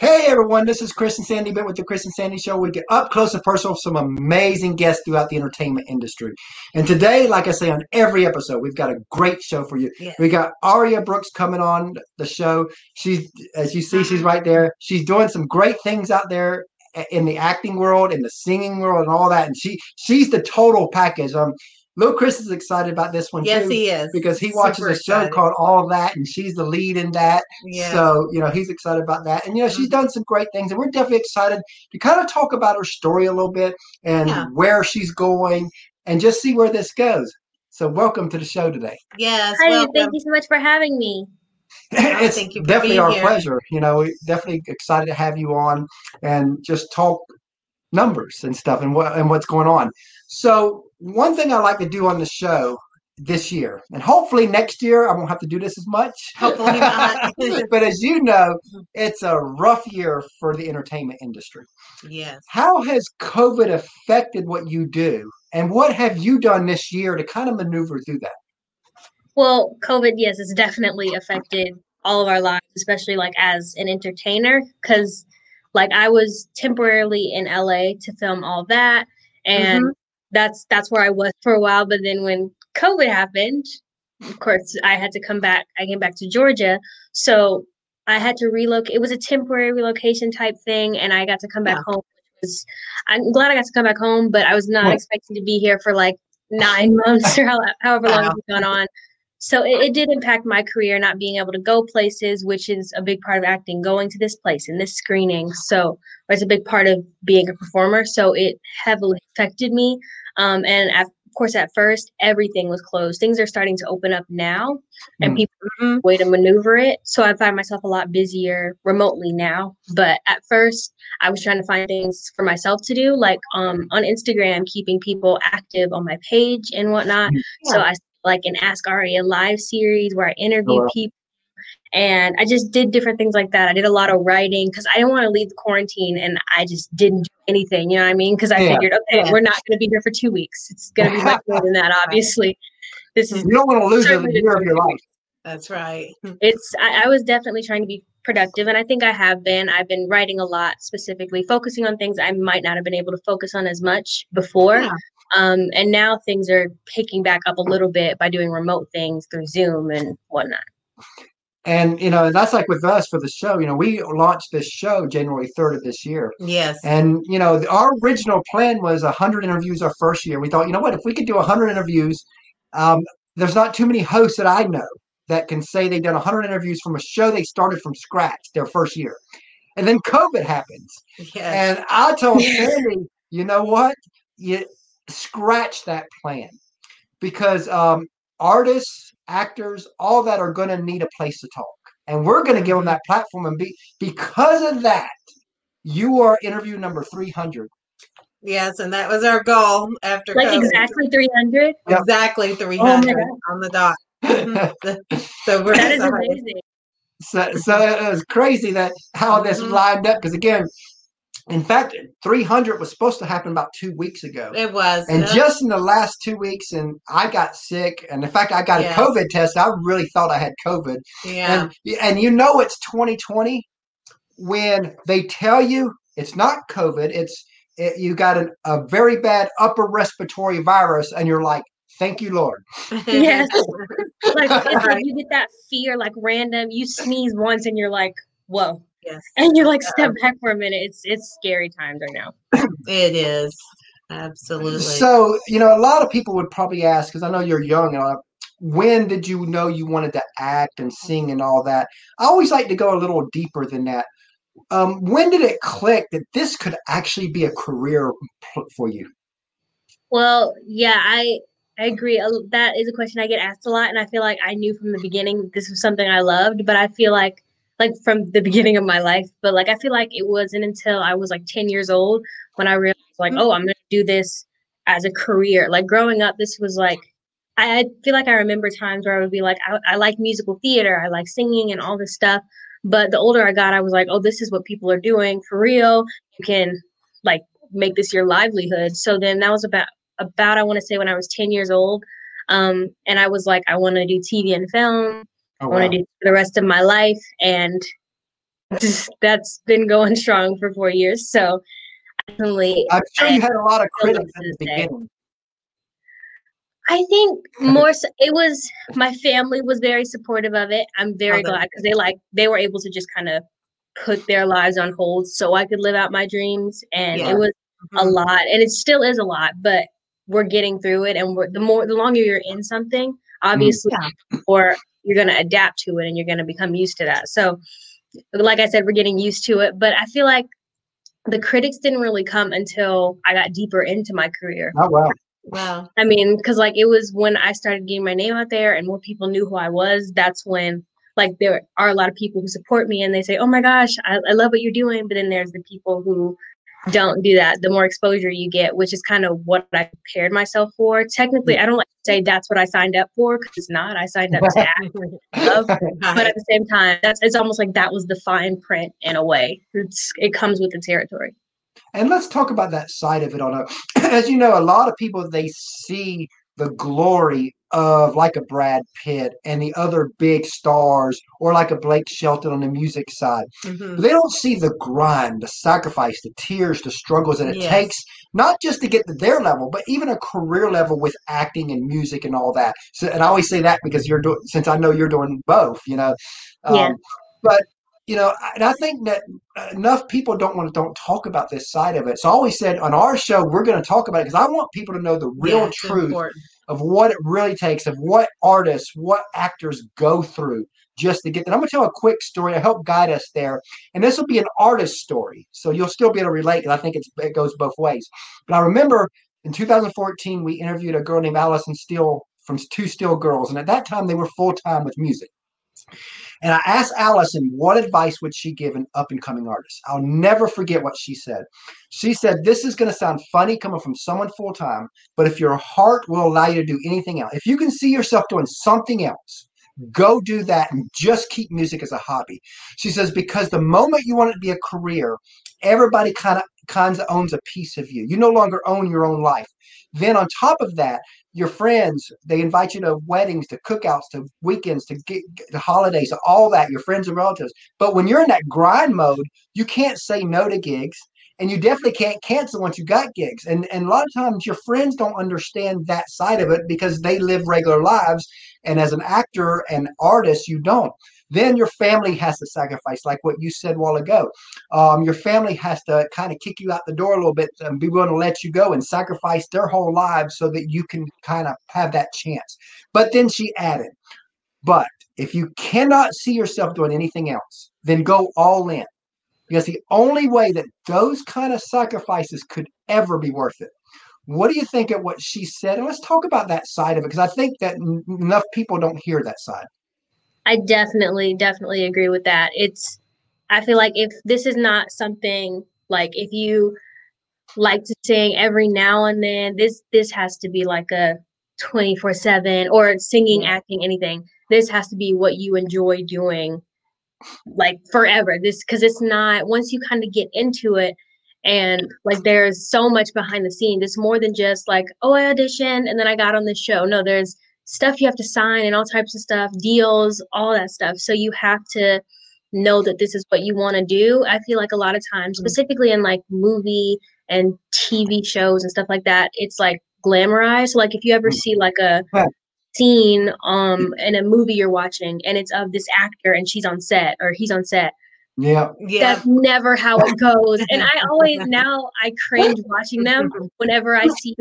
Hey everyone, this is Chris and Sandy Bent with the Chris and Sandy Show. We get up close and personal with some amazing guests throughout the entertainment industry. And today, like I say on every episode, we've got a great show for you. Yeah. We got Aria Brooks coming on the show. She's, as you see, she's right there. She's doing some great things out there in the acting world, in the singing world, and all that. And she, she's the total package. Um, Little Chris is excited about this one Yes, too he is. because he watches Super a show excited. called All That, and she's the lead in that. Yeah. So, you know, he's excited about that. And, you know, she's mm-hmm. done some great things. And we're definitely excited to kind of talk about her story a little bit and Yeah. where she's going and just see where this goes. So, welcome to the show today. yes. Hi, welcome. thank you so much for having me. it's thank you for definitely being our here. pleasure. You know, we definitely excited to have you on and just talk numbers and stuff and what and what's going on. So, one thing I like to do on the show this year, and hopefully next year I won't have to do this as much. Hopefully not. but as you know, it's a rough year for the entertainment industry. yes. How has COVID affected what you do? And what have you done this year to kind of maneuver through that? Well, COVID, yes, it's definitely affected all of our lives, especially like as an entertainer, because like I was temporarily in LA to film all that, and mm-hmm. That's that's where I was for a while. But then when COVID happened, of course, I had to come back. I came back to Georgia, so I had to relocate. It was a temporary relocation type thing, and I got to come back home. Which was, I'm glad I got to come back home, but I was not Right. expecting to be here for like nine months or however long Wow. it's gone on. So it, it did impact my career, not being able to go places, which is a big part of acting, going to this place and this screening. So it's a big part of being a performer. So it heavily affected me. Um, and at, of course, at first, everything was closed. Things are starting to open up now, and Mm. people Mhm. way to maneuver it. So I find myself a lot busier remotely now. But at first, I was trying to find things for myself to do, like um, on Instagram, keeping people active on my page and whatnot. So I like an Ask Aria live series where I interview Oh, wow. people. And I just did different things like that. I did a lot of writing because I didn't want to leave the quarantine and I just didn't do anything. You know what I mean? Because I Yeah. figured, okay, Yeah. we're not going to be here for two weeks. It's going to be much more than that, obviously. This is You don't want to lose a year of your life. That's right. it's I, I was definitely trying to be productive and i think i have been i've been writing a lot specifically focusing on things i might not have been able to focus on as much before Yeah. Um, and now things are picking back up a little bit by doing remote things through zoom and whatnot And, you know, and that's like with us for the show. You know, we launched this show January 3rd of this year. Yes. And, you know, the- our original plan was 100 interviews our first year. We thought, you know what, if we could do 100 interviews, um, there's not too many hosts that I know that can say they've done 100 interviews from a show they started from scratch their first year. And then COVID happens. yes. And I told Sandy, you know what? You scratch that plan because um, artists, actors, all that are going to need a place to talk. And we're going to give them that platform. And be because of that, you are interview number 300. yes. And that was our goal after like COVID. exactly 300 Yep. Exactly 300 God. on the dot. So we're that is sorry. amazing So, so it was crazy that how this Mhm. lined up. Because again, in fact, 300 was supposed to happen about two weeks ago. It was. And yeah. just in the last two weeks, and I got sick. And in fact, I got Yes. a COVID test. I really thought I had COVID. yeah. And and you know it's 2020 when they tell you it's not COVID. It's it, you got an, a very bad upper respiratory virus, and you're like, "Thank you, Lord." Yes. like it's like you get that fear like random you sneeze once and you're like whoa Yes. and you like step back for a minute it's it's scary times right now It is. Absolutely. So you know, a lot of people would probably ask because I know you're young. Uh, when did you know you wanted to act and sing and all that? I always like to go a little deeper than that. Um, when did it click that this could actually be a career for you? Well, yeah, I I agree. That is a question I get asked a lot, and I feel like I knew from the beginning this was something I loved. But I feel like like from the beginning of my life, but like I feel like it wasn't until I was like ten years old when I realized like, oh, I'm gonna do this as a career. Like growing up, this was like I, I feel like I remember times where I would be like, I, I like musical theater, I like singing and all this stuff. But the older I got, I was like, oh, this is what people are doing for real. You can like make this your livelihood. So then that was about about I want to say when I was 10 years old. Um, and I was like, I want to do TV and film. I Oh, want to do for the rest of my life. And just, that's been going strong for four years. So definitely, I'm sure I you had a lot of critics in the beginning. I think more so it was my family was very supportive of it. I'm very Oh, glad because they like they were able to just kind of put their lives on hold so I could live out my dreams and Yeah. it was a Mhm. lot and it still is a lot, but we're getting through it and we're the more the longer you're in something, Mm-hmm. obviously Yeah. or you're going to adapt to it and you're going to become used to that. So like I said we're getting used to it, but I feel like the critics didn't really come until I got deeper into my career. Oh wow. Wow. I mean, because like it was when I started getting my name out there and more people knew who I was. That's when like there are a lot of people who support me and they say, "Oh my gosh, I, I love what you're doing." But then there's the people who don't do that. The more exposure you get, which is kind of what I prepared myself for. Technically, I don't like to say that's what I signed up for because it's not. I signed up to act, love, but at the same time, that's it's almost like that was the fine print in a way. It's it comes with the territory. And let's talk about that side of it on a as you know, a lot of people they see the glory of like a Brad Pitt and the other big stars or like a Blake Shelton on the music side. Mhm. But they don't see the grind, the sacrifice, the tears, the struggles that it Yes. takes, not just to get to their level, but even a career level with acting and music and all that. So, and I always say that because you're doing, since I know you're doing both, you know. Um, Yeah. But you know, I- and I think that enough people don't want to don't talk about this side of it. So I always said on our show we're going to talk about it because I want people to know the real Yeah, truth important. Of what it really takes, of what artists, what actors go through just to get there. I'm going to tell a quick story to help guide us there. And this will be an artist story. So you'll still be able to relate because I think it goes both ways. But I remember in 2014, we interviewed a girl named Allison Steele from Two Steel Girls. And at that time, they were full time with music. And I asked Allison, what advice would she give an up and coming artist? I'll never forget what she said. She said, This is going to sound funny coming from someone full time, but if your heart will allow you to do anything else, if you can see yourself doing something else, go do that and just keep music as a hobby. She says, Because the moment you want it to be a career, everybody kind of of owns a piece of you. You no longer own your own life. Then on top of that, your friends they invite you to weddings, to cookouts, to weekends, to get, to holidays, all that. Your friends and relatives. But when you're in that grind mode, you can't say no to gigs, and you definitely can't cancel once you got gigs. And and a lot of times your friends don't understand that side of it because they live regular lives, and as an actor and artist, you don't. Then your family has to sacrifice, like what you said a while ago. Um, your family has to kind of kick you out the door a little bit and be willing to let you go and sacrifice their whole lives so that you can kind of have that chance. But then she added, but if you cannot see yourself doing anything else, then go all in. Because the only way that those kind of sacrifices could ever be worth it. What do you think of what she said? And let's talk about that side of it because I think that n- enough people don't hear that side. I definitely, definitely agree with that. It's, I feel like if this is not something like if you like to sing every now and then, this this has to be like a twenty four seven or singing, acting, anything. This has to be what you enjoy doing, like forever. This because it's not once you kind of get into it. And like there's so much behind the scenes. It's more than just like, oh, I auditioned and then I got on this show. No, there's stuff you have to sign and all types of stuff, deals, all that stuff. So you have to know that this is what you want to do. I feel like a lot of times, Mhm. specifically in like movie and TV shows and stuff like that, it's like glamorized. Like if you ever Mm. see like a scene um in a movie you're watching and it's of this actor and she's on set or he's on set Yeah. Yeah. that's never how it goes and i always now i cringe watching them whenever i see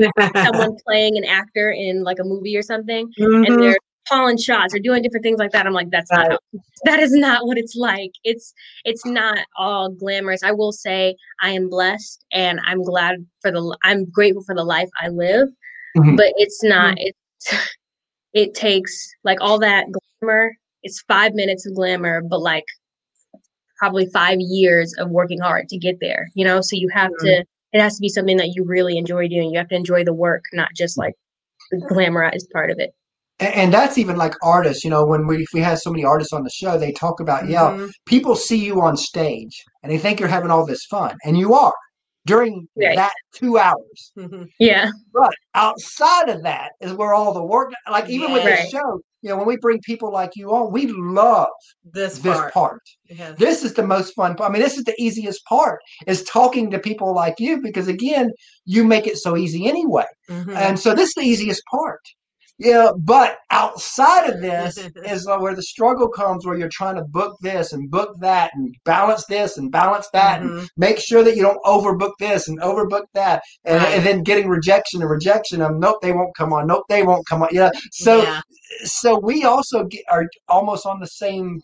someone playing an actor in like a movie or something and Mhm. they're calling shots or doing different things like that i'm like that's not how, that is not what it's like it's it's not all glamorous i will say i am blessed and i'm glad for the i'm grateful for the life i live Mhm. but it's not it's it takes like all that glamour it's five minutes of glamour but like probably five years of working hard to get there you know so you have to it has to be something that you really enjoy doing you have to enjoy the work not just like the glamorized part of it And, and that's even like artists, you know, when we if we had so many artists on the show, they talk about, yeah, Mhm. people see you on stage and they think you're having all this fun, and you are. During Right. that two hours. Mhm. Yeah. But outside of that is where all the work, like even with Yes. this show, you know, when we bring people like you on, we love This this part. part. Yes. This is the most fun part. I mean, this is the easiest part is talking to people like you because again, you make it so easy anyway. Mhm. And so this is the easiest part. Yeah, but outside of this is uh, where the struggle comes where you're trying to book this and book that and balance this and balance that and Mhm. make sure that you don't overbook this and overbook that and, Right. and then getting rejection and rejection of nope they won't come on nope they won't come on yeah so yeah. so we also get, are almost on the same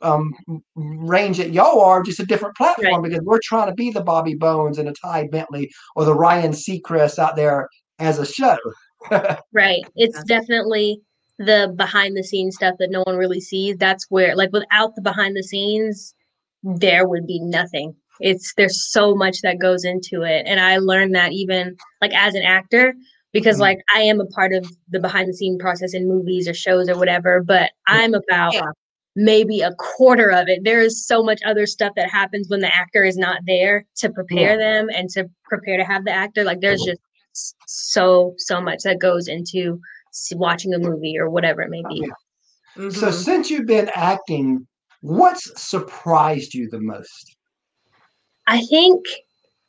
um range that y'all are just a different platform because we're trying to be the bobby bones and a ty bentley or the ryan seacrest out there as a show Right. It's definitely the behind the scenes stuff that no one really sees. That's where like without the behind the scenes, there would be nothing. It's there's so much that goes into it. And I learned that even like as an actor, because Mhm. like I am a part of the behind the scene process in movies or shows or whatever, but I'm about Yeah. maybe a quarter of it. There is so much other stuff that happens when the actor is not there to prepare them and to prepare to have the actor. Like there's just s- so so much that goes into watching a movie or whatever it may be. so Mhm. since you've been acting what's surprised you the most I think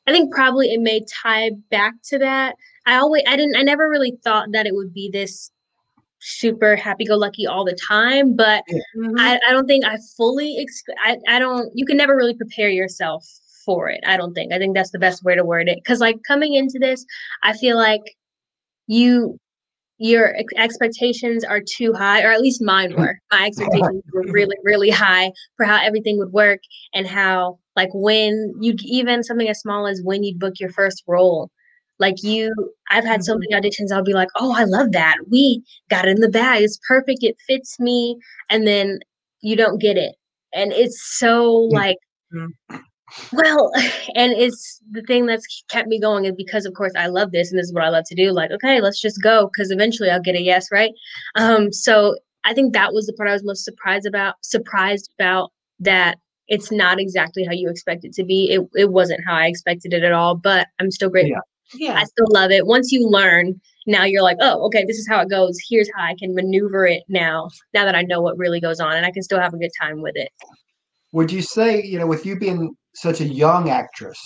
I think probably it may tie back to that. I always I didn't I never really thought that it would be this super happy go lucky all the time, but Mhm. I, I don't think I fully exp- I, I don't you can never really prepare yourself for it. I don't think. I think that's the best way to word it. Cause like coming into this, I feel like you your ex- expectations are too high, or at least mine were. My expectations were really, really high for how everything would work and how like when you even something as small as when you'd book your first role. Like you, I've had so many auditions. I'll be like, "Oh, I love that. We got it in the bag. It's perfect. It fits me." And then you don't get it, and it's so like, Mhm. Well, and it's the thing that's kept me going is because, of course, I love this and this is what I love to do. Like, okay, let's just go because eventually I'll get a yes, right? Um, so I think that was the part I was most surprised about. Surprised about that it's not exactly how you expect it to be. It it wasn't how I expected it at all, but I'm still grateful. yeah. I still love it. Once you learn, now you're like, oh, okay, this is how it goes. Here's how I can maneuver it now. Now that I know what really goes on, and I can still have a good time with it. Would you say you know with you being such a young actress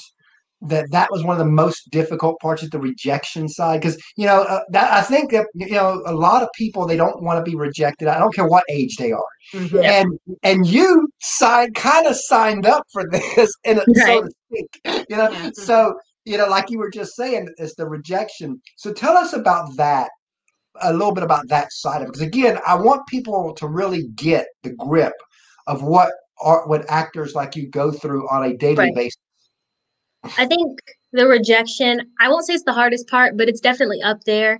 that that was one of the most difficult parts is the rejection side? Because you know uh, that i think that you know a lot of people they don't want to be rejected. I don't care what age they are. Mhm. and and you signed kind of signed up for this in a, so to speak you know? Yeah. so you know like you were just saying it's the rejection. So tell us about that a little bit about that side of it. Because again i want people to really get the grip of what are what actors like you go through on a daily Right. basis I think the rejection, I won't say it's the hardest part, but it's definitely up there.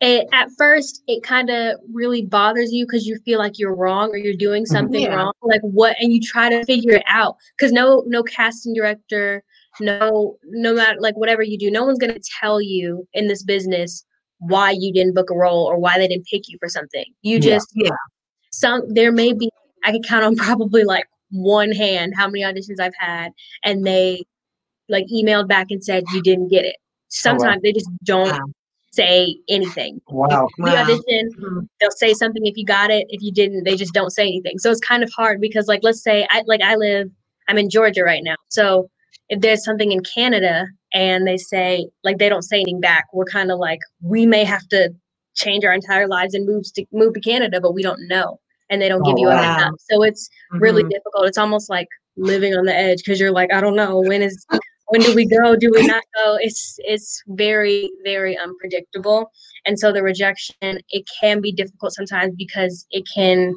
It, at first, it kind of really bothers you because you feel like you're wrong or you're doing mm-hmm. something Yeah. wrong. Like what, and you try to figure it out because no, no casting director, no, no matter like whatever you do, no one's gonna tell you in this business why you didn't book a role or why they didn't pick you for something. You Yeah. just, Yeah. some there may be. I could count on probably like one hand how many auditions I've had, and they like emailed back and said you didn't get it. Sometimes they just don't Wow. say anything. wow The Wow. audition, Mhm. they'll say something if you got it. If you didn't, they just don't say anything. So it's kind of hard because like let's say I like I live I'm in Georgia right now. So if there's something in Canada and they say like they don't say anything back, we're kind of like we may have to change our entire lives and move to move to Canada, but we don't know. And they don't give Oh, you a heads up. So it's really Mhm. difficult. It's almost like living on the edge because you're like, I don't know when is when do we go? Do we not go? It's it's very very unpredictable, and so the rejection it can be difficult sometimes because it can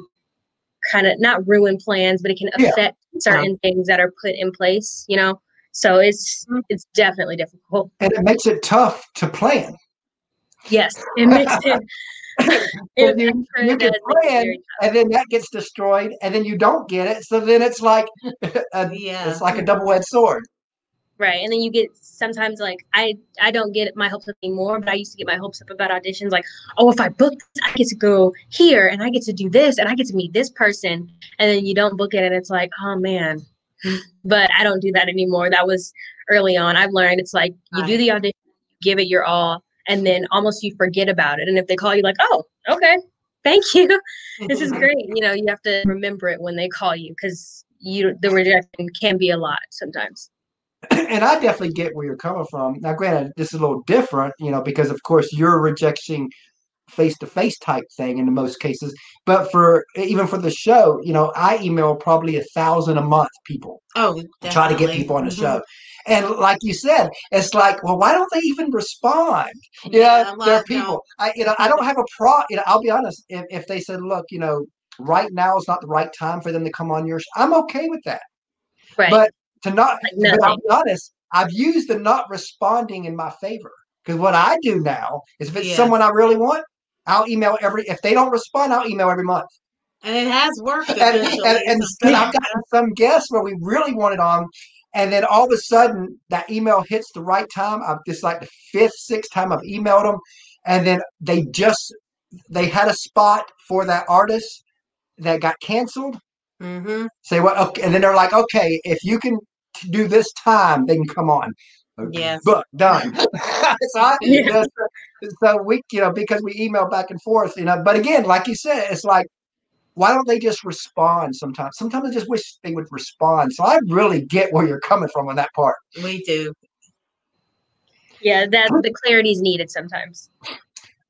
kind of not ruin plans, but it can Yeah. affect certain things that are put in place. You know, so it's Mhm. it's definitely difficult. and it makes it tough to plan Yes, it makes it. it, you- you can does make it plan, and then that gets destroyed and then you don't get it so then it's like a, Yeah. it's like a double-edged sword Right. And then you get sometimes like I I don't get my hopes up anymore, but I used to get my hopes up about auditions like, oh, if I book this, I get to go here and I get to do this and I get to meet this person. And then you don't book it and it's like, oh man, but I don't do that anymore. That was early on. I've learned it's like you do the audition, give it your all, and then almost you forget about it. And if they call you, like, oh, okay, thank you, this is great. You know, you have to remember it when they call you because you the rejection can be a lot sometimes. and I definitely get where you're coming from. Now, granted, this is a little different, you know, because of course you're rejecting face to face type thing in the most cases. But for even for the show, you know, I email probably a thousand a month people Oh, definitely. try to get people on the Mhm. show. And like you said, it's like, well, why don't they even respond? You Yeah, know, there are people. I, you know, I don't have a pro. You know, I'll be honest. If, if they said, look, you know, right now is not the right time for them to come on your, sh-, I'm okay with that. Right. But to not, Like but I'll be honest, I've used the not responding in my favor because what I do now is if it's Yes. someone I really want, I'll email every. If they don't respond, I'll email every month. And it has worked And, and, and, and I've gotten some guests where we really wanted on, and then all of a sudden that email hits the right time. I've just like the fifth, sixth time I've emailed them, and then they just they had a spot for that artist that got canceled. Mhm. Say what? Okay, and then they're like, okay, if you can t- do this time, they can come on. Yes. book done. so, I, Yeah. you know, so, so we, you know, because we email back and forth, you know. But again, like you said, it's like, why don't they just respond? Sometimes, sometimes I just wish they would respond. So I really get where you're coming from on that part. We do. yeah, that the clarity is needed sometimes.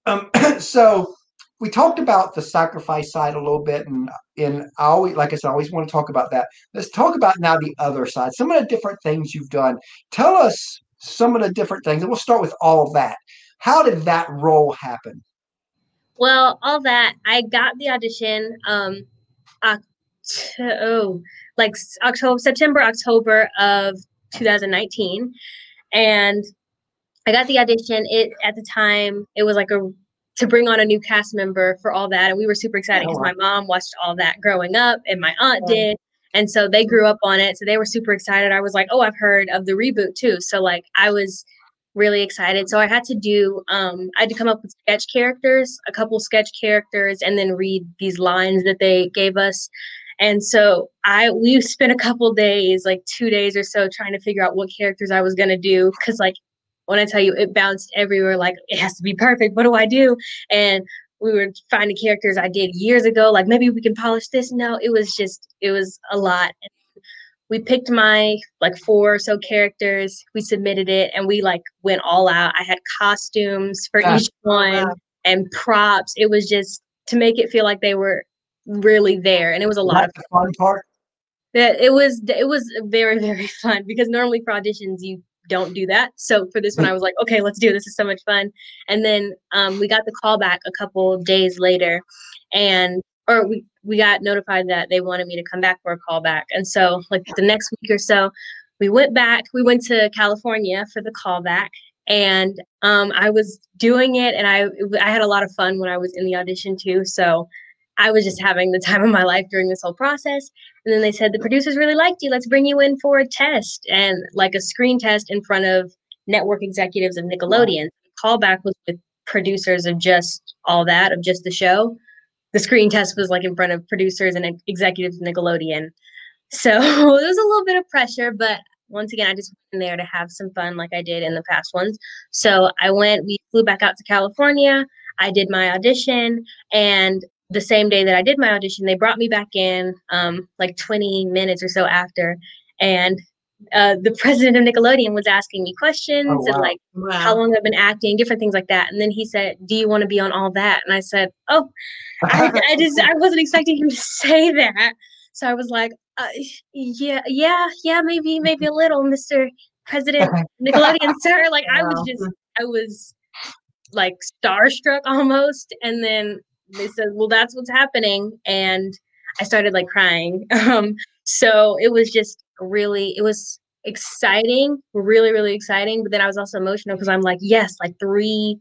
Um, so we talked about the sacrifice side a little bit, and and I always, like I said, I always want to talk about that. Let's talk about now the other side. Some of the different things you've done. Tell us some of the different things, and we'll start with all of that. How did that role happen? Well, all that I got the audition. Um, Oct- oh, like October, September, October of 2019, and I got the audition. It at the time it was like a to bring on a new cast member for all that, and we were super excited Oh, because wow. my mom watched all that growing up, and my aunt did. And so they grew up on it. So they were super excited. I was like, oh, I've heard of the reboot too. So like I was really excited. So I had to do um I had to come up with sketch characters, a couple sketch characters, and then read these lines that they gave us. And so I we spent a couple days, like two days or so, trying to figure out what characters I was gonna do. Cause like when I tell you it bounced everywhere, like it has to be perfect. What do I do? And we were finding characters I did years ago, like maybe we can polish this. No, it was just it was a lot. We picked my like four or so characters, we submitted it and we like went all out. I had costumes for each one wow. and props. It was just to make it feel like they were really there. And it was a lot of That's the fun part. that it was it was very very fun because normally for auditions you don't do that so for this one i was like okay let's do it. this is so much fun and then um, we got the call back a couple days later and or we we got notified that they wanted me to come back for a call back and so like the next week or so we went back we went to california for the call back and um, i was doing it and i i had a lot of fun when i was in the audition too so i was just having the time of my life during this whole process and then they said the producers really liked you. Let's bring you in for a test and like a screen test in front of network executives of Nickelodeon. The callback was with producers of just all that of just the show. The screen test was like in front of producers and executives Nickelodeon. So it was a little bit of pressure, but once again, I just went in there to have some fun like I did in the past ones. So I went, we flew back out to California. I did my audition and the same day that I did my audition, they brought me back in um, like 20 minutes or so after. And uh, the president of Nickelodeon was asking me questions Oh, and wow. like how Wow. long I've been acting, different things like that. And then he said, Do you want to be on all that? And I said, Oh, I, I just, I wasn't expecting him to say that. So I was like, uh, Yeah, yeah, yeah, maybe, maybe a little, Mr. President Nickelodeon, sir. Like I was just, I was like starstruck almost. And then they said, "Well, that's what's happening," and I started like crying. Um, so it was just really, it was exciting, really, really exciting. But then I was also emotional because I'm like, yes, like three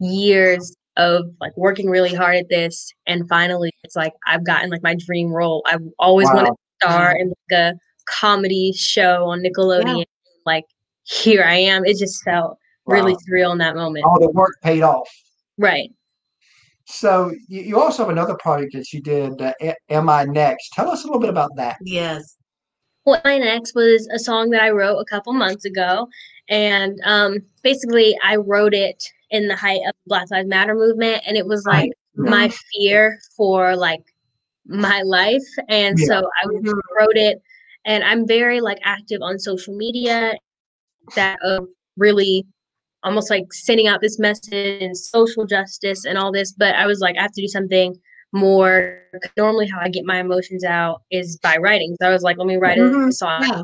years of like working really hard at this, and finally, it's like I've gotten like my dream role. I've always wanted to star in like a comedy show on Nickelodeon. Like here I am. It just felt really surreal in that moment. All the work paid off. Right. So you, you also have another project that you did, uh, Am I Next? Tell us a little bit about that. Yes. Well, my next was a song that I wrote a couple months ago, and um, basically I wrote it in the height of the Black Lives Matter movement, and it was like my fear for like my life, and Yeah. so I Mhm. wrote it, and I'm very like active on social media, that of really almost like sending out this message and social justice and all this, but I was like I have to do something more. Normally, how I get my emotions out is by writing. So I was like, let me write a Mhm. song. Yeah.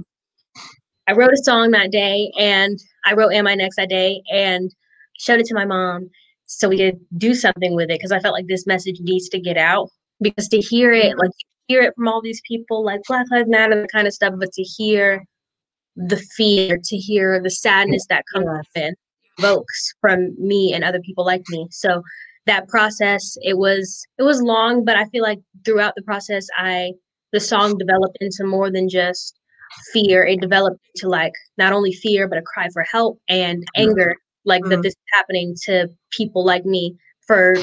I wrote a song that day and I wrote Am I Next that day and showed it to my mom so we could do something with it because I felt like this message needs to get out because to hear it, like hear it from all these people like Black Lives Matter, the kind of stuff, but to hear the fear, to hear the sadness that comes Yes. in evokes from me and other people like me. So that process, it was it was long, but I feel like throughout the process I the song developed into more than just fear. It developed to like not only fear but a cry for help and anger like that Mhm. this is happening to people like me for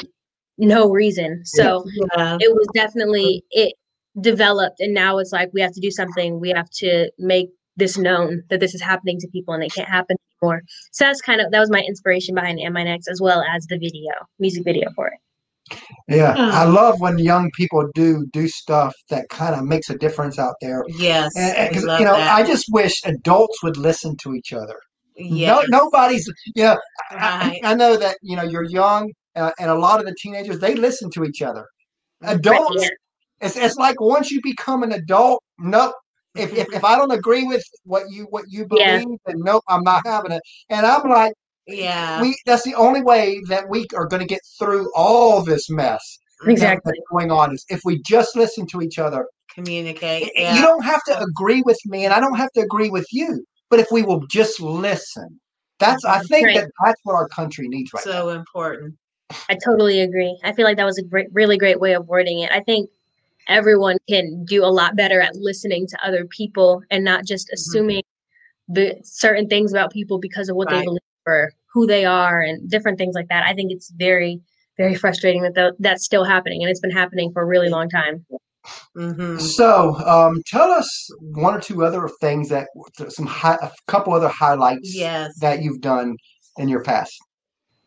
no reason. So Yeah. it was definitely it developed and now it's like we have to do something. We have to make this known that this is happening to people and it can't happen anymore so that's kind of that was my inspiration behind am i next as well as the video music video for it Yeah, Yeah. I love when young people do do stuff that kind of makes a difference out there. Yes. And, and we 'cause, love you know, that. I just wish adults would listen to each other. yes. No, nobody's, you know, I, Right. I know that you know you're young, uh, and a lot of the teenagers they listen to each other. Adults, yeah. it's it's like once you become an adult, no. If, if, if I don't agree with what you what you Yeah. believe, then no, I'm not having it. And I'm like, Yeah. we that's the only way that we are going to get through all this mess exactly that's going on is if we just listen to each other. Communicate. Yeah. You don't have to agree with me, and I don't have to agree with you. But if we will just listen, that's I mm-hmm. think Right. that that's what our country needs right now. so important. I totally agree. I feel like that was a great, really great way of wording it. I think everyone can do a lot better at listening to other people and not just assuming the certain things about people because of what they believe or who they are and different things like that. I think it's very, very frustrating that tho- that's still happening and it's been happening for a really long time. hmm So, um, tell us one or two other things that some hi- a couple other highlights Yes. that you've done in your past.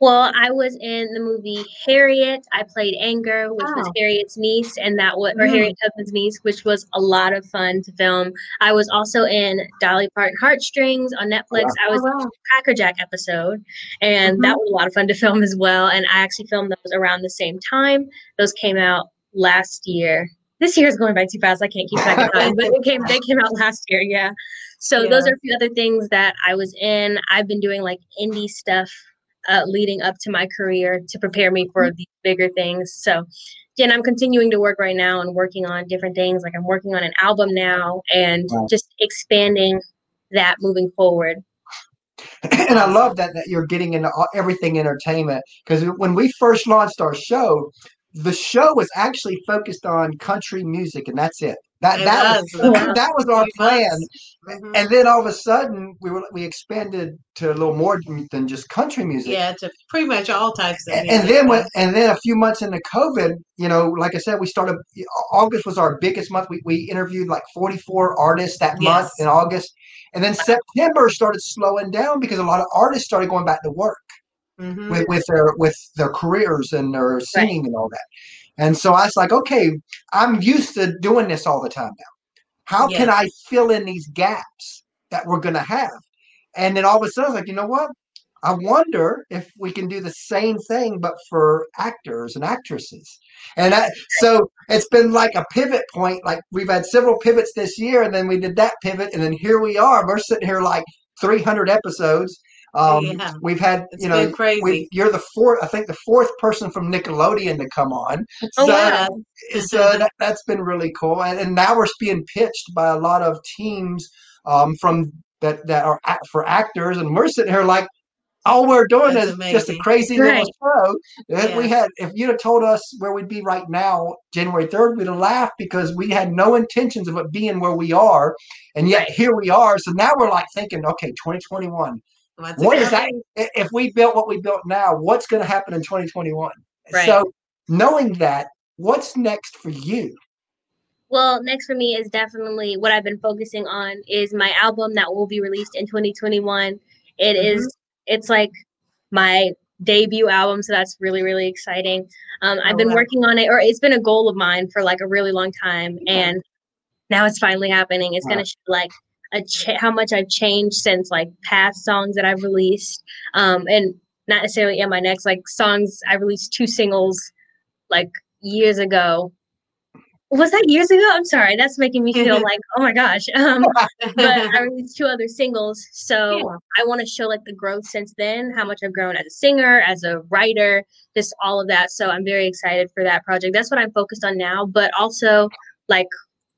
Well, I was in the movie Harriet. I played Anger, which was Harriet's niece, and that was or Mm. Harriet Tubman's niece, which was a lot of fun to film. I was also in Dolly Parton Heartstrings on Netflix. I was Oh, in wow. the Cracker Jack episode, and that was a lot of fun to film as well. And I actually filmed those around the same time. Those came out last year. This year is going by too fast. I can't keep track of time, but it came they came out last year. Yeah. So those are a few other things that I was in. I've been doing like indie stuff uh, leading up to my career to prepare me for these bigger things. So, and I'm continuing to work right now and working on different things. Like I'm working on an album now and Wow. just expanding that moving forward. and I love that that you're getting into everything entertainment because when we first launched our show, the show was actually focused on country music, and that's it. That It that was. was, that was our plan. Mhm. And then all of a sudden, we were we expanded to a little more than just country music. yeah, to pretty much all types of And, music. and then when and then a few months into COVID, you know, like I said, we started. August was our biggest month. We we interviewed like 44 artists that month in August, and then September started slowing down because a lot of artists started going back to work Mhm. with, with their with their careers and their singing and all that. And so I was like, okay, I'm used to doing this all the time now. How can I fill in these gaps that we're gonna have? And then all of a sudden, I was like, you know what? I wonder if we can do the same thing, but for actors and actresses. And I, so it's been like a pivot point. Like we've had several pivots this year, and then we did that pivot, and then here we are. We're sitting here like 300 episodes. Um, Yeah. We've had, It's you know, crazy. we you're the fourth, I think, the fourth person from Nickelodeon to come on. Oh, so, wow. so that, that's been really cool, and, and now we're being pitched by a lot of teams um, from that that are act, for actors, and we're sitting here like. All we're doing That's is just a crazy Right. little show. If we had, if you'd have told us where we'd be right now, January third, we'd have laughed because we had no intentions of it being where we are, and yet Right. here we are. So now we're like thinking, okay, 2021. What's What is that? if we built what we built now, what's going to happen in 2021? Right. So knowing that, what's next for you? Well, next for me is definitely what I've been focusing on is my album that will be released in 2021. It Mhm. is it's like my debut album, so that's really really exciting. Um, I've Oh, been wow. working on it, or it's been a goal of mine for like a really long time, and now it's finally happening. It's Wow. gonna show like a ch- how much I've changed since like past songs that I've released, um, and not necessarily in my next like songs. I released two singles like years ago. Was that years ago? I'm sorry. That's making me feel like, oh my gosh. Um, but I released two other singles. So Yeah. I want to show like the growth since then, how much I've grown as a singer, as a writer, just all of that. So I'm very excited for that project. That's what I'm focused on now. But also, like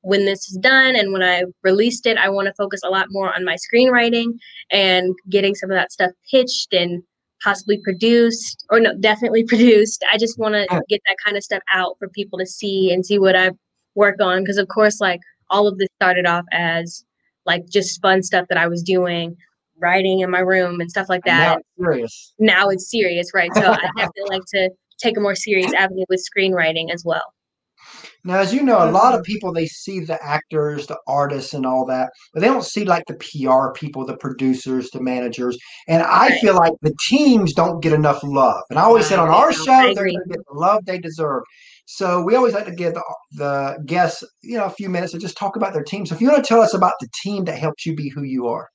when this is done and when I released it, I want to focus a lot more on my screenwriting and getting some of that stuff pitched and possibly produced or no definitely produced. I just want to uh. get that kind of stuff out for people to see and see what I work on because of course like all of this started off as like just fun stuff that i was doing writing in my room and stuff like And now that. it's serious. now it's serious right so i definitely like to take a more serious avenue with screenwriting as well Now, as you know, a lot of mm-hmm. people they see the actors, the artists, and all that, but they don't see like the PR people, the producers, the managers. And I Right. feel like the teams don't get enough love. And I always said on our show, I they're going to get the love they deserve. So we always like to give the, the guests, you know, a few minutes to just talk about their team. So if you want to tell us about the team that helped you be who you are.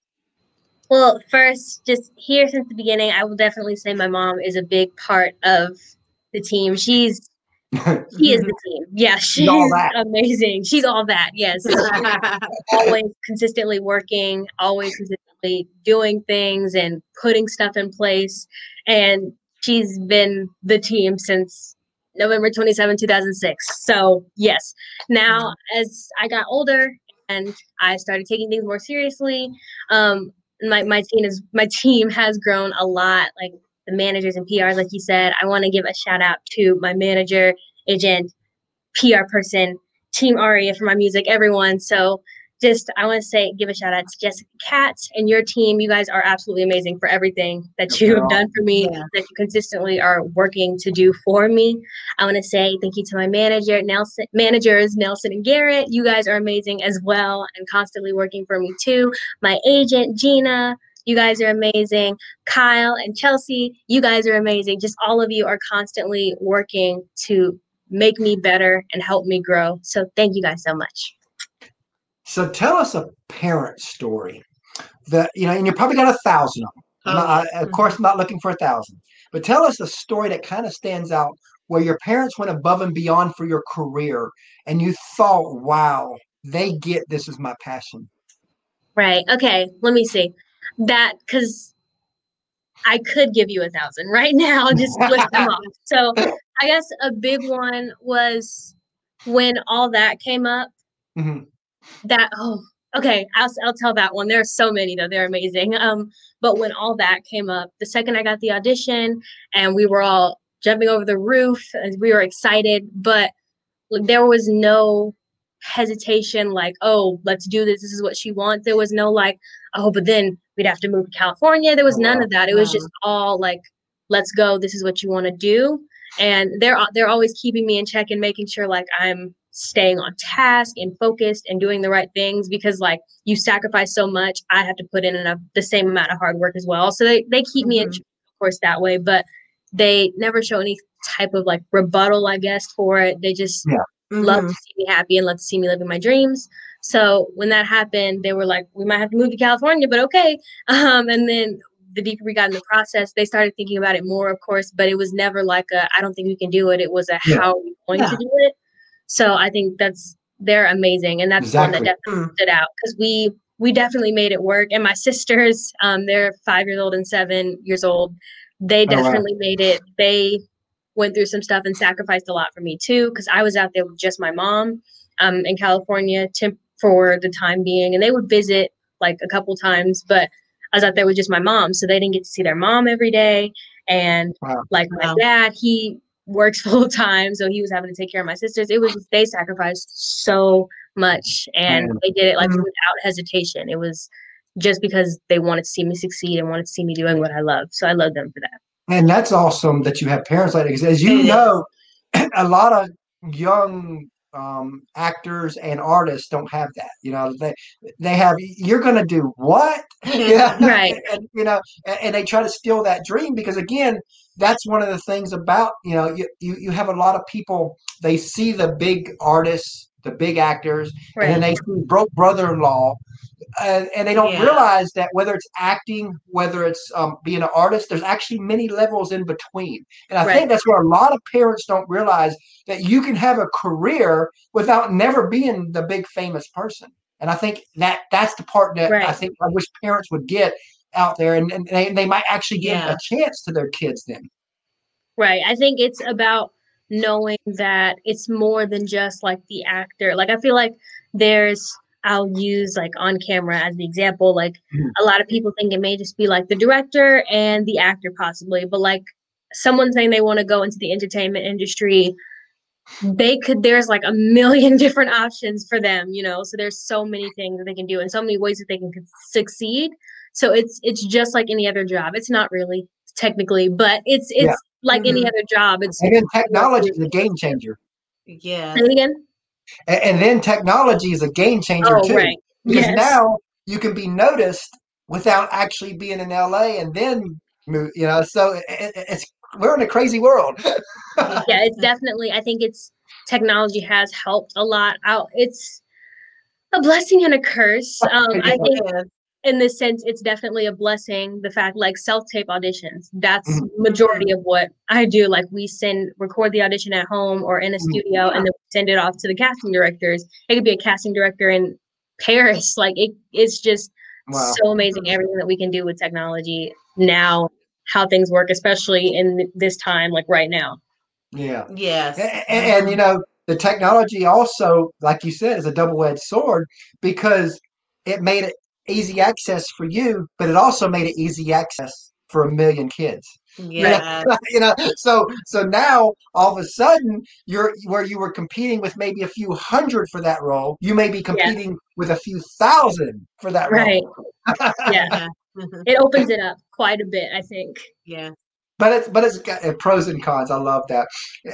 Well, first, just here since the beginning, I will definitely say my mom is a big part of the team. She's she is the team. Yeah, she's all that. amazing. She's all that. Yes, always consistently working, always consistently doing things and putting stuff in place. And she's been the team since November 27, 2006. So, yes. Now, as I got older and I started taking things more seriously, um, my, my team is my team has grown a lot. Like the managers and PRs, like you said, I want to give a shout out to my manager, agent, PR person, Team Aria for my music, everyone. So just I want to say give a shout out to Jessica Katz and your team. You guys are absolutely amazing for everything that you have done for me, Yeah. that you consistently are working to do for me. I want to say thank you to my manager, Nelson managers, Nelson and Garrett. You guys are amazing as well and constantly working for me too. My agent, Gina. You guys are amazing. Kyle and Chelsea, you guys are amazing. Just all of you are constantly working to make me better and help me grow. So thank you guys so much. So tell us a parent story that, you know, and you probably got a thousand of them. I'm not- of oh. course, I'm not looking for a thousand, but tell us a story that kind of stands out where your parents went above and beyond for your career and you thought, wow, they get this is my passion. Right. Okay. Let me see. That because I could give you a thousand right now. Just list them off. So I guess a big one was when all that came up. Mhm. That oh okay I'll I'll tell that one. There are so many though. They're amazing. Um, but when all that came up, the second I got the audition and we were all jumping over the roof, and we were excited, but like, there was no hesitation like oh let's do this this is what she wants there was no like oh but then we'd have to move to california there was Oh, none wow. of that it was Wow. just all like let's go this is what you want to do and they're they're always keeping me in check and making sure like i'm staying on task and focused and doing the right things because like you sacrifice so much i have to put in enough the same amount of hard work as well so they, they keep me in Mhm. of course that way but they never show any type of like rebuttal i guess for it they just Yeah. Love Mhm. to see me happy and love to see me living my dreams. So when that happened, they were like, "We might have to move to California, but okay." Um, and then the deeper we got in the process, they started thinking about it more, of course. But it was never like a, "I don't think we can do it." It was a, Yeah. "How are we going Yeah. to do it?" So I think that's they're amazing, and that's one that definitely Mm. stood out because we we definitely made it work. And my sisters, um, they're five years old and seven years old. They Oh, wow. definitely made it. They went through some stuff and sacrificed a lot for me too because I was out there with just my mom um, in California temp- for the time being, and they would visit like a couple times, but I was out there with just my mom, so they didn't get to see their mom every day. And Wow. like my Wow. dad, he works full time, so he was having to take care of my sisters. It was they sacrificed so much, and Man. they did it like Mhm. without hesitation. It was just because they wanted to see me succeed and wanted to see me doing what I love. So I love them for that. And that's awesome that you have parents like that. Because as you know, a lot of young um, actors and artists don't have that. You know, they they have you're going to do what? Right. And you know, and, and they try to steal that dream because again, that's one of the things about you know you you, you have a lot of people they see the big artists, the big actors, and then they see broke brother-in-law. And, and they don't Yeah. realize that whether it's acting, whether it's um, being an artist, there's actually many levels in between. And I Right. think that's where a lot of parents don't realize that you can have a career without never being the big famous person. And I think that that's the part that I think I wish parents would get out there, and, and they, they might actually give Yeah. a chance to their kids then. Right. I think it's about knowing that it's more than just like the actor. Like I feel like there's I'll use like on camera as the example. Like Mhm. a lot of people think it may just be like the director and the actor possibly, but like someone saying they want to go into the entertainment industry, they could there's like a million different options for them, you know. So there's so many things that they can do and so many ways that they can succeed. So it's it's just like any other job. It's not really technically, but it's it's Yeah. like any Mhm. other job. It's And then technology is a game changer. Yeah. Say it again. And, and then technology is a game changer Oh, too. right. Because Yes. now you can be noticed without actually being in LA and then move, you know, so it, it, it's we're in a crazy world. yeah, it's definitely. I think it's technology has helped a lot. Out. It's a blessing and a curse. Um, I think Yeah. In this sense, it's definitely a blessing. The fact, like self tape auditions, that's Mhm. majority of what I do. Like we send, record the audition at home or in a Mhm. studio, and then send it off to the casting directors. It could be a casting director in Paris. Like it, it's just Wow. so amazing everything that we can do with technology now. How things work, especially in this time, like right now. Yeah. Yes. And, and you know, the technology also, like you said, is a double-edged sword because it made it easy access for you, but it also made it easy access for a million kids. Yeah. you know, so so now all of a sudden you're where you were competing with maybe a few hundred for that role, you may be competing with a few thousand for that Right. role. Yeah. Yeah. It opens it up quite a bit, I think. Yeah. But it's but it's got uh, pros and cons. I love that.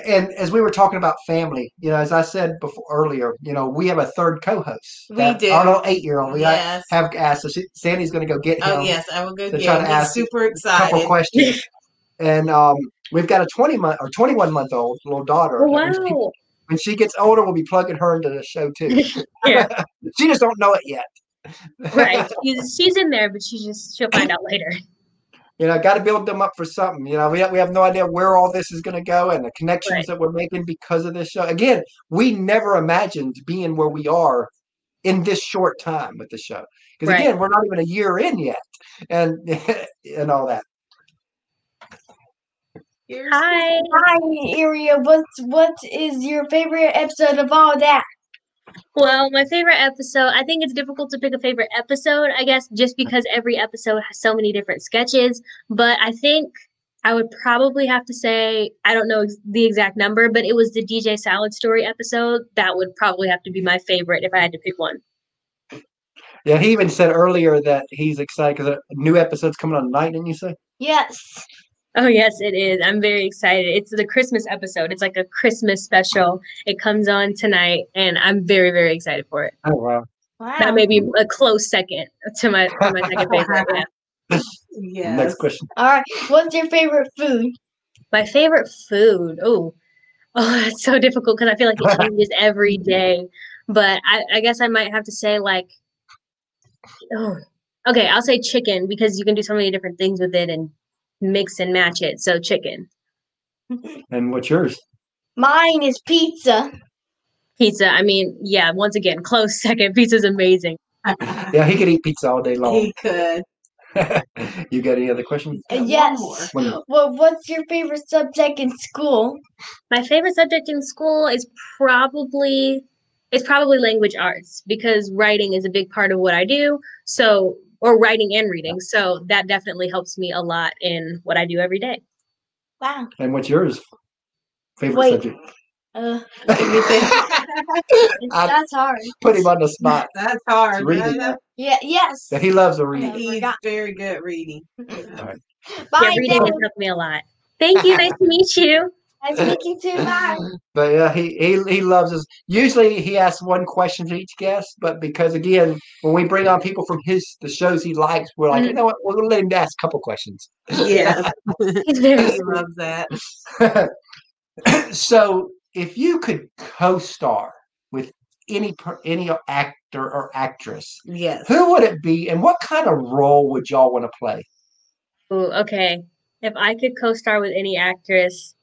And as we were talking about family, you know, as I said before earlier, you know, we have a third co-host. We that- do. Our little eight-year-old. We Yes. have asked. So she, Sandy's going to go get him. Oh yes, I will go. to Yeah, try to I'm ask super a couple questions. and um, we've got a 20 month or 21 month old little daughter. Oh, she- wow. when she gets older, we'll be plugging her into the show too. Yeah. she just don't know it yet. Right. She's, she's in there, but she just she'll find out later. You know, got to build them up for something. You know, we have, we have no idea where all this is going to go and the connections Right. that we're making because of this show. Again, we never imagined being where we are in this short time with the show. Because Right. again, we're not even a year in yet, and and all that. Here's- Hi. Hi, Aria. What's what is your favorite episode of all that? Well, my favorite episode, I think it's difficult to pick a favorite episode, I guess, just uh-huh. because every episode has so many different sketches. But I think I would probably have to say, I don't know ex- the exact number, but it was the DJ Salad Story episode. That would probably have to be my favorite if I had to pick one. Yeah, he even said earlier that he's excited because a new episode's coming on tonight. Didn't you say? Yes. Oh, yes, it is. I'm very excited. It's the Christmas episode. It's like a Christmas special. It comes on tonight, and I'm very, very excited for it. Oh wow! Wow. That may be a close second to my, to my second favorite. Yeah. Yes. Next question. All right. What's your favorite food? My favorite food. Oh, oh, it's so difficult because I feel like it changes every day. But I, I guess I might have to say like, oh, okay, I'll say chicken because you can do so many different things with it and mix and match it. So chicken, And what's yours? Mine is pizza. pizza. I mean, yeah, once again, close second. Pizza's amazing. Yeah, he could eat pizza all day long. He could. you got any other questions? Uh, Got one yes. more. One more. Well, what's your favorite subject in school? My favorite subject in school is probably it's probably language arts because writing is a big part of what I do. So or writing and reading. So that definitely helps me a lot in what I do every day. Wow. And what's yours? Favorite Wait. subject? Uh, I- that's hard. Put him on the spot. That's hard. Reading. Yeah. Yes. Yeah, he loves to read. He's forgot. very good at reading. Bye, yeah, reading Dad. has helped me a lot. Thank you. Nice to meet you. I'm speaking too loud. But yeah, he, he he loves us. Usually he asks one question to each guest, but because again, when we bring on people from his the shows he likes, we're like, you mm-hmm. know what, we'll let him ask a couple questions. Yeah, He's very he loves that. so if you could co-star with any any actor or actress, Yes. who would it be, and what kind of role would y'all want to play? Ooh, okay. If I could co-star with any actress,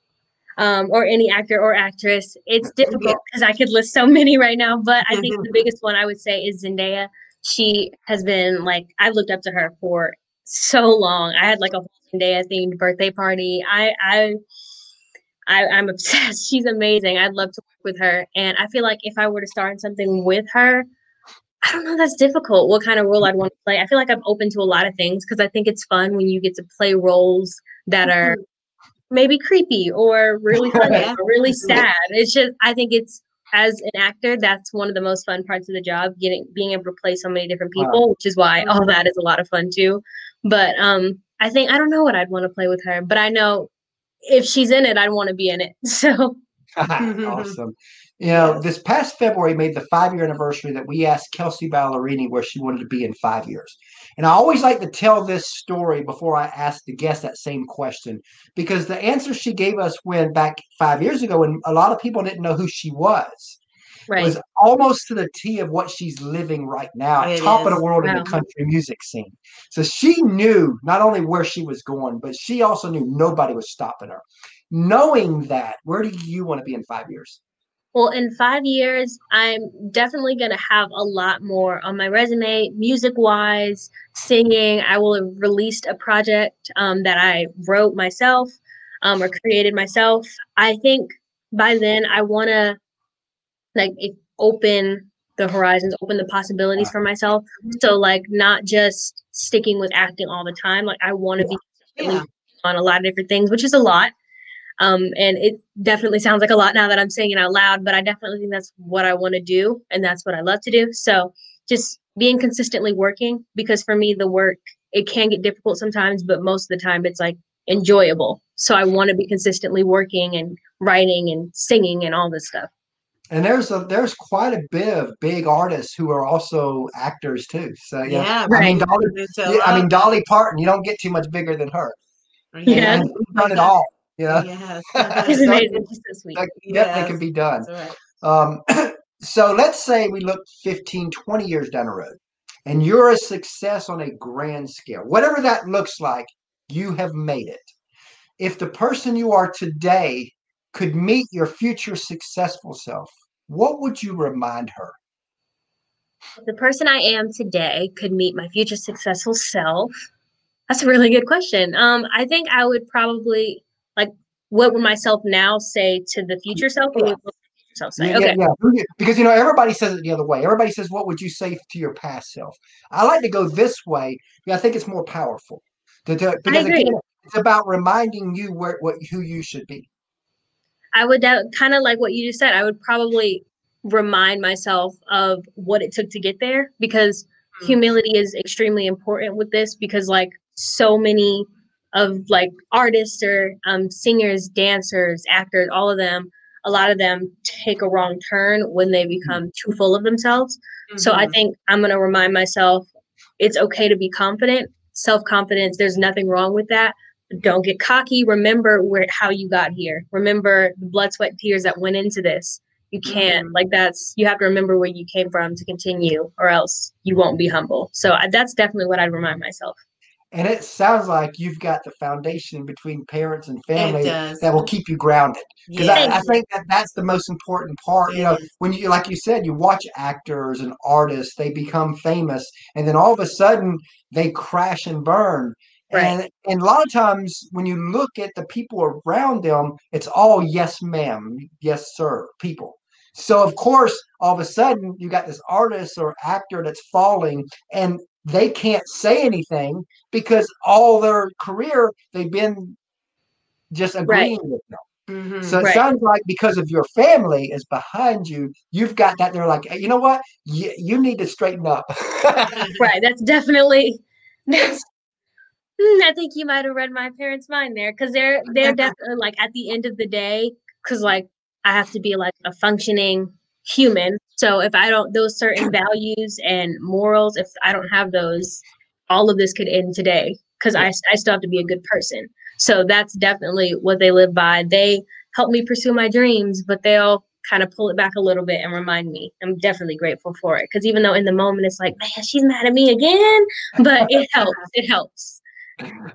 um, or any actor or actress, it's difficult because I could list so many right now. But I think the biggest one I would say is Zendaya. She has been like I've looked up to her for so long. I had like a Zendaya themed birthday party. I I. I, I'm obsessed. She's amazing. I'd love to work with her. And I feel like if I were to star in something with her, I don't know. That's difficult. What kind of role I'd want to play? I feel like I'm open to a lot of things because I think it's fun when you get to play roles that are maybe creepy or really funny or really sad. It's just I think it's as an actor, that's one of the most fun parts of the job, getting being able to play so many different Wow. people, which is why all that is a lot of fun too. But um I think I don't know what I'd want to play with her, but I know if she's in it, I'd want to be in it. So awesome. You know, this past February made the five year anniversary that we asked Kelsea Ballerini where she wanted to be in five years. And I always like to tell this story before I ask the guest that same question because the answer she gave us when back five years ago, when a lot of people didn't know who she was, right. was almost to the T of what she's living right now, It top of the world in the country music scene. So she knew not only where she was going, but she also knew nobody was stopping her. Knowing that, where do you want to be in five years? Well, in five years, I'm definitely going to have a lot more on my resume, music wise, singing. I will have released a project um, that I wrote myself um, or created myself. I think by then I want to like open the horizons, open the possibilities for myself. So, like, not just sticking with acting all the time. Like, I want to be Yeah. on a lot of different things, which is a lot. Um, and it definitely sounds like a lot now that I'm saying it out loud, but I definitely think that's what I want to do and that's what I love to do. So just being consistently working because for me the work it can get difficult sometimes, but most of the time it's like enjoyable. So I want to be consistently working and writing and singing and all this stuff. And there's a there's quite a bit of big artists who are also actors too. So yeah, Yeah. I mean. Dolly, yeah, I mean. Dolly Parton. You don't get too much bigger than her. Yeah. and she's done it all. You know, Yes. It's So amazing. She's so sweet. that definitely Yes. can be done. That's right. Um, so let's say we look 15, 20 years down the road, and you're a success on a grand scale, whatever that looks like, you have made it. If the person you are today could meet your future successful self, what would you remind her? If the person I am today could meet my future successful self? That's a really good question. Um, I think I would probably like what would myself now say to the future self or would my self say? Yeah, okay. yeah, yeah. Because you know everybody says it the other way. Everybody says, "What would you say to your past self?" I like to go this way. because I think it's more powerful. To, to, because again, it's about reminding you where what who you should be. I would kind of like what you just said. I would probably remind myself of what it took to get there because Mm. humility is extremely important with this because like so many of like artists or um, singers, dancers, actors, all of them, a lot of them take a wrong turn when they become too full of themselves. So I Mhm. think I'm going to remind myself it's okay to be confident, self confidence. There's nothing wrong with that. Don't get cocky. Remember where how you got here. Remember the blood, sweat, tears that went into this. You can't Mhm. like that's you have to remember where you came from to continue, or else you won't be humble. So I, that's definitely what I'd remind myself. And it sounds like you've got the foundation between parents and family that will keep you grounded. Because Yes. I, I think that that's the most important part. You know, when you, like you said, you watch actors and artists, they become famous, and then all of a sudden they crash and burn. Right. And, and a lot of times when you look at the people around them, it's all yes, ma'am, yes, sir, people. So of course, all of a sudden you got this artist or actor that's falling, and they can't say anything because all their career they've been just agreeing with them. Mhm. So it Right. sounds like because of your family is behind you, you've got that. They're like, hey, you know what? You, you need to straighten up. Right. That's definitely that's Mm, I think you might have read my parents' mind there because they're they're definitely like at the end of the day, because like I have to be like a functioning human. So if I don't those certain values and morals, if I don't have those, all of this could end today because I I still have to be a good person. So that's definitely what they live by. They help me pursue my dreams, but they'll kind of pull it back a little bit and remind me. I'm definitely grateful for it because even though in the moment it's like, man, she's mad at me again, but it helps. It helps.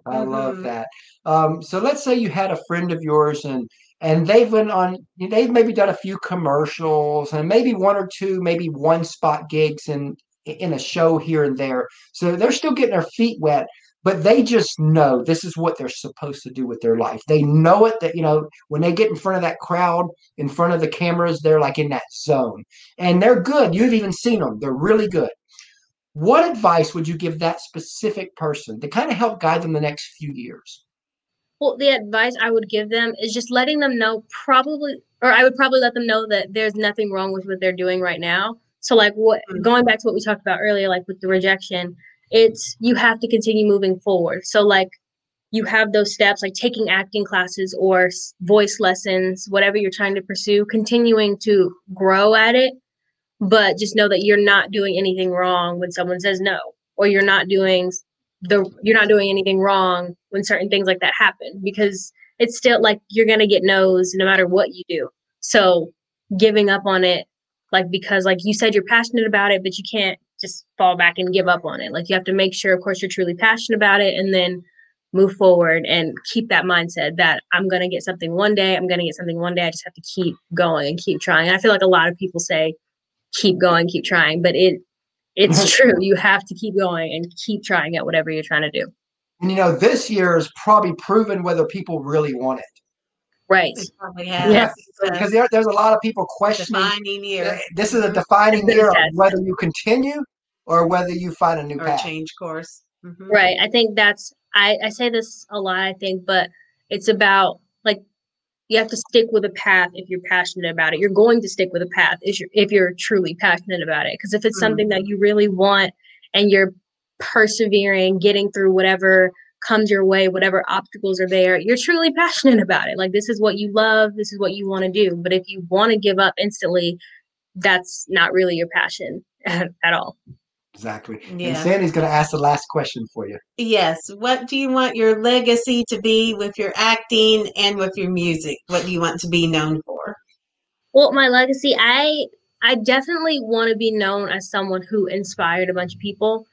I love Mhm. that. Um, so let's say you had a friend of yours and and they've been on they've maybe done a few commercials and maybe one or two maybe one spot gigs in in a show here and there. So they're still getting their feet wet, but they just know this is what they're supposed to do with their life. They know it that you know when they get in front of that crowd, in front of the cameras, they're like in that zone. And they're good. You've even seen them. They're really good. What advice would you give that specific person to kind of help guide them the next few years? Well, the advice I would give them is just letting them know probably, or I would probably let them know that there's nothing wrong with what they're doing right now. So, like, what Mhm. going back to what we talked about earlier, like with the rejection, it's you have to continue moving forward. So, like, you have those steps, like taking acting classes or voice lessons, whatever you're trying to pursue, continuing to grow at it. But just know that you're not doing anything wrong when someone says no, or you're not doing the you're not doing anything wrong when certain things like that happen because it's still like you're gonna get no's no matter what you do. So giving up on it, like because like you said you're passionate about it, but you can't just fall back and give up on it. Like you have to make sure, of course, you're truly passionate about it, and then move forward and keep that mindset that I'm gonna get something one day. I'm gonna get something one day. I just have to keep going and keep trying. And I feel like a lot of people say keep going, keep trying, but it it's true. You have to keep going and keep trying at whatever you're trying to do. And you know, this year is probably proven whether people really want it. Right. Probably Yeah. Because there, there's a lot of people questioning defining year this is a defining year of whether you continue or whether you find a new or path. change course. Mhm. Right. I think that's I, I say this a lot, I think, but it's about like you have to stick with a path if you're passionate about it. You're going to stick with a path if you're if you're truly passionate about it. Because if it's something mm-hmm. that you really want and you're persevering, getting through whatever comes your way, whatever obstacles are there, you're truly passionate about it. Like this is what you love, this is what you want to do. But if you want to give up instantly, that's not really your passion at, at all. Exactly. And Sandy's going to ask the last question for you. Yes. What do you want your legacy to be with your acting and with your music? What do you want to be known for? Well, my legacy, I I definitely want to be known as someone who inspired a bunch of people,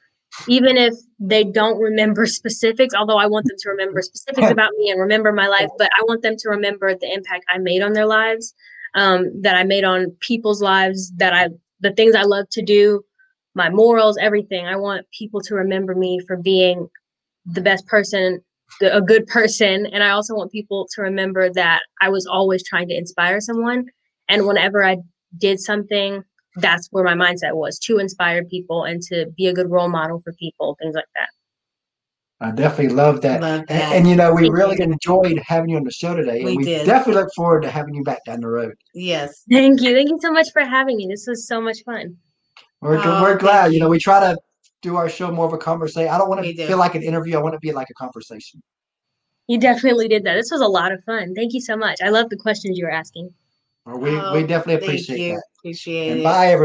even if they don't remember specifics. Although I want them to remember specifics about me and remember my life, but I want them to remember the impact I made on their lives, um, that I made on people's lives, that I the things I love to do, my morals, everything. I want people to remember me for being the best person, the- a good person, and I also want people to remember that I was always trying to inspire someone. And whenever I did something, that's where my mindset was to inspire people and to be a good role model for people, things like that. I definitely love that. Love And, that. and, you know, we Thank really you. enjoyed having you on the show today. We and we did. definitely look forward to having you back down the road. Yes. Thank you. Thank you so much for having me. This was so much fun. We're, Oh, we're um, glad. You. you. know, we try to do our show more of a conversation. I don't want We to do. feel like an interview. I want to be like a conversation. You definitely did that. This was a lot of fun. Thank you so much. I love the questions you were asking. Or we, Oh, we definitely Thank appreciate you. that. Appreciate And it. bye, everyone.